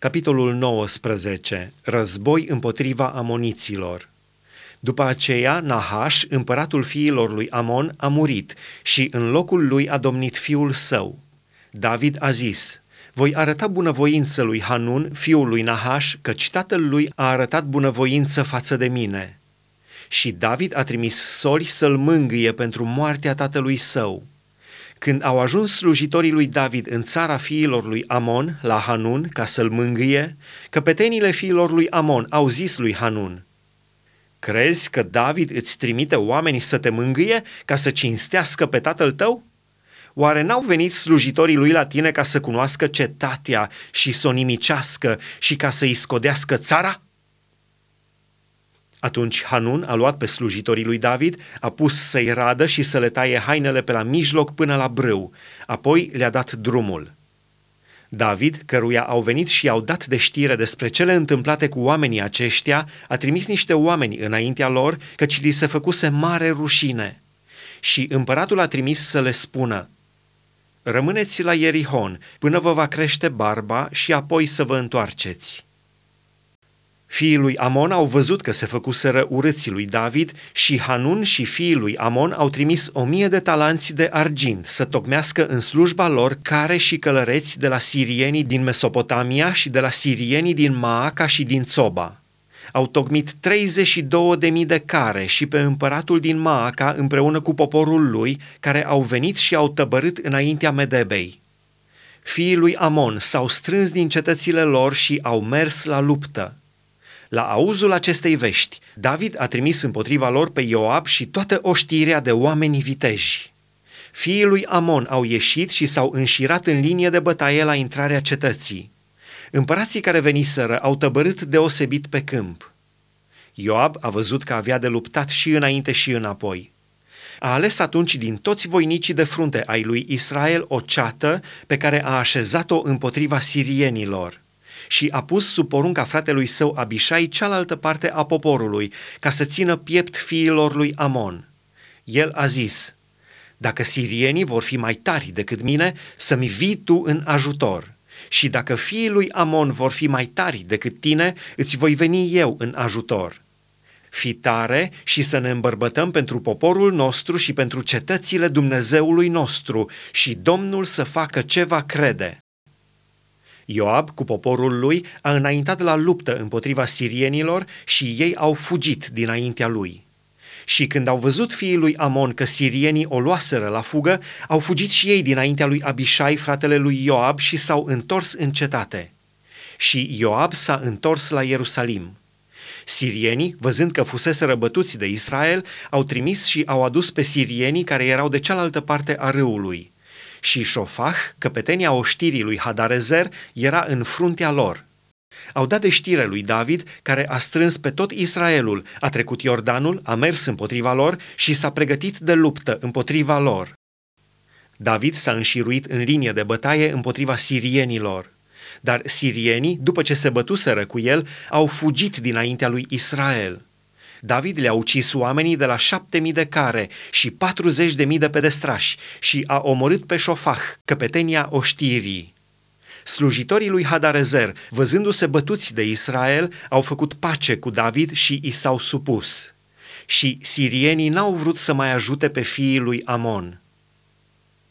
Capitolul 19. Război împotriva amoniților. După aceea, Nahaș, împăratul fiilor lui Amon, a murit și în locul lui a domnit fiul său. David a zis, voi arăta bunăvoință lui Hanun, fiul lui Nahaș, căci tatăl lui a arătat bunăvoință față de mine. Și David a trimis sori să-l mângâie pentru moartea tatălui său. Când au ajuns slujitorii lui David în țara fiilor lui Amon, la Hanun, ca să-l mângâie, căpetenile fiilor lui Amon au zis lui Hanun, Crezi că David îți trimite oamenii să te mângâie ca să cinstească pe tatăl tău? Oare n-au venit slujitorii lui la tine ca să cunoască cetatea și să o nimicească și ca să-i scodească țara?" Atunci Hanun a luat pe slujitorii lui David, a pus să-i radă și să le taie hainele pe la mijloc până la brâu, apoi le-a dat drumul. David, căruia au venit și i-au dat de știre despre cele întâmplate cu oamenii aceștia, a trimis niște oameni înaintea lor, căci li se făcuse mare rușine. Și împăratul a trimis să le spună, Rămâneți la Ierihon până vă va crește barba și apoi să vă întoarceți. Fiii lui Amon au văzut că se făcuseră urâții lui David și Hanun și fiii lui Amon au trimis o mie de talanți de argint să tocmească în slujba lor care și călăreți de la sirienii din Mesopotamia și de la sirienii din Maaca și din Țoba. Au tocmit 32.000 de care și pe împăratul din Maaca împreună cu poporul lui care au venit și au tăbărât înaintea Medebei. Fiii lui Amon s-au strâns din cetățile lor și au mers la luptă. La auzul acestei vești, David a trimis împotriva lor pe Ioab și toată oștirea de oameni viteji. Fiii lui Amon au ieșit și s-au înșirat în linie de bătaie la intrarea cetății. Împărații care veniseră au tăbărât deosebit pe câmp. Ioab a văzut că avea de luptat și înainte și înapoi. A ales atunci din toți voinicii de frunte ai lui Israel o ceată pe care a așezat-o împotriva sirienilor – și a pus sub porunca fratelui său Abishai cealaltă parte a poporului, ca să țină piept fiilor lui Amon. El a zis, dacă sirienii vor fi mai tari decât mine, să-mi vii tu în ajutor. Și dacă fiii lui Amon vor fi mai tari decât tine, îți voi veni eu în ajutor. Fi tare și să ne îmbărbătăm pentru poporul nostru și pentru cetățile Dumnezeului nostru și Domnul să facă ce va crede. Ioab, cu poporul lui, a înaintat la luptă împotriva sirienilor și ei au fugit dinaintea lui. Și când au văzut fiii lui Amon că sirienii o luaseră la fugă, au fugit și ei dinaintea lui Abishai, fratele lui Ioab, și s-au întors în cetate. Și Ioab s-a întors la Ierusalim. Sirienii, văzând că fusese răbătuți de Israel, au trimis și au adus pe sirienii care erau de cealaltă parte a râului și Șofah, căpetenia oștirii lui Hadarezer, era în fruntea lor. Au dat de știre lui David, care a strâns pe tot Israelul, a trecut Iordanul, a mers împotriva lor și s-a pregătit de luptă împotriva lor. David s-a înșiruit în linie de bătaie împotriva sirienilor. Dar sirienii, după ce se bătuseră cu el, au fugit dinaintea lui Israel. David le-a ucis oamenii de la șapte mii de care și patruzeci de mii de pedestrași și a omorât pe șofah, căpetenia oștirii. Slujitorii lui Hadarezer, văzându-se bătuți de Israel, au făcut pace cu David și i s-au supus. Și sirienii n-au vrut să mai ajute pe fiii lui Amon.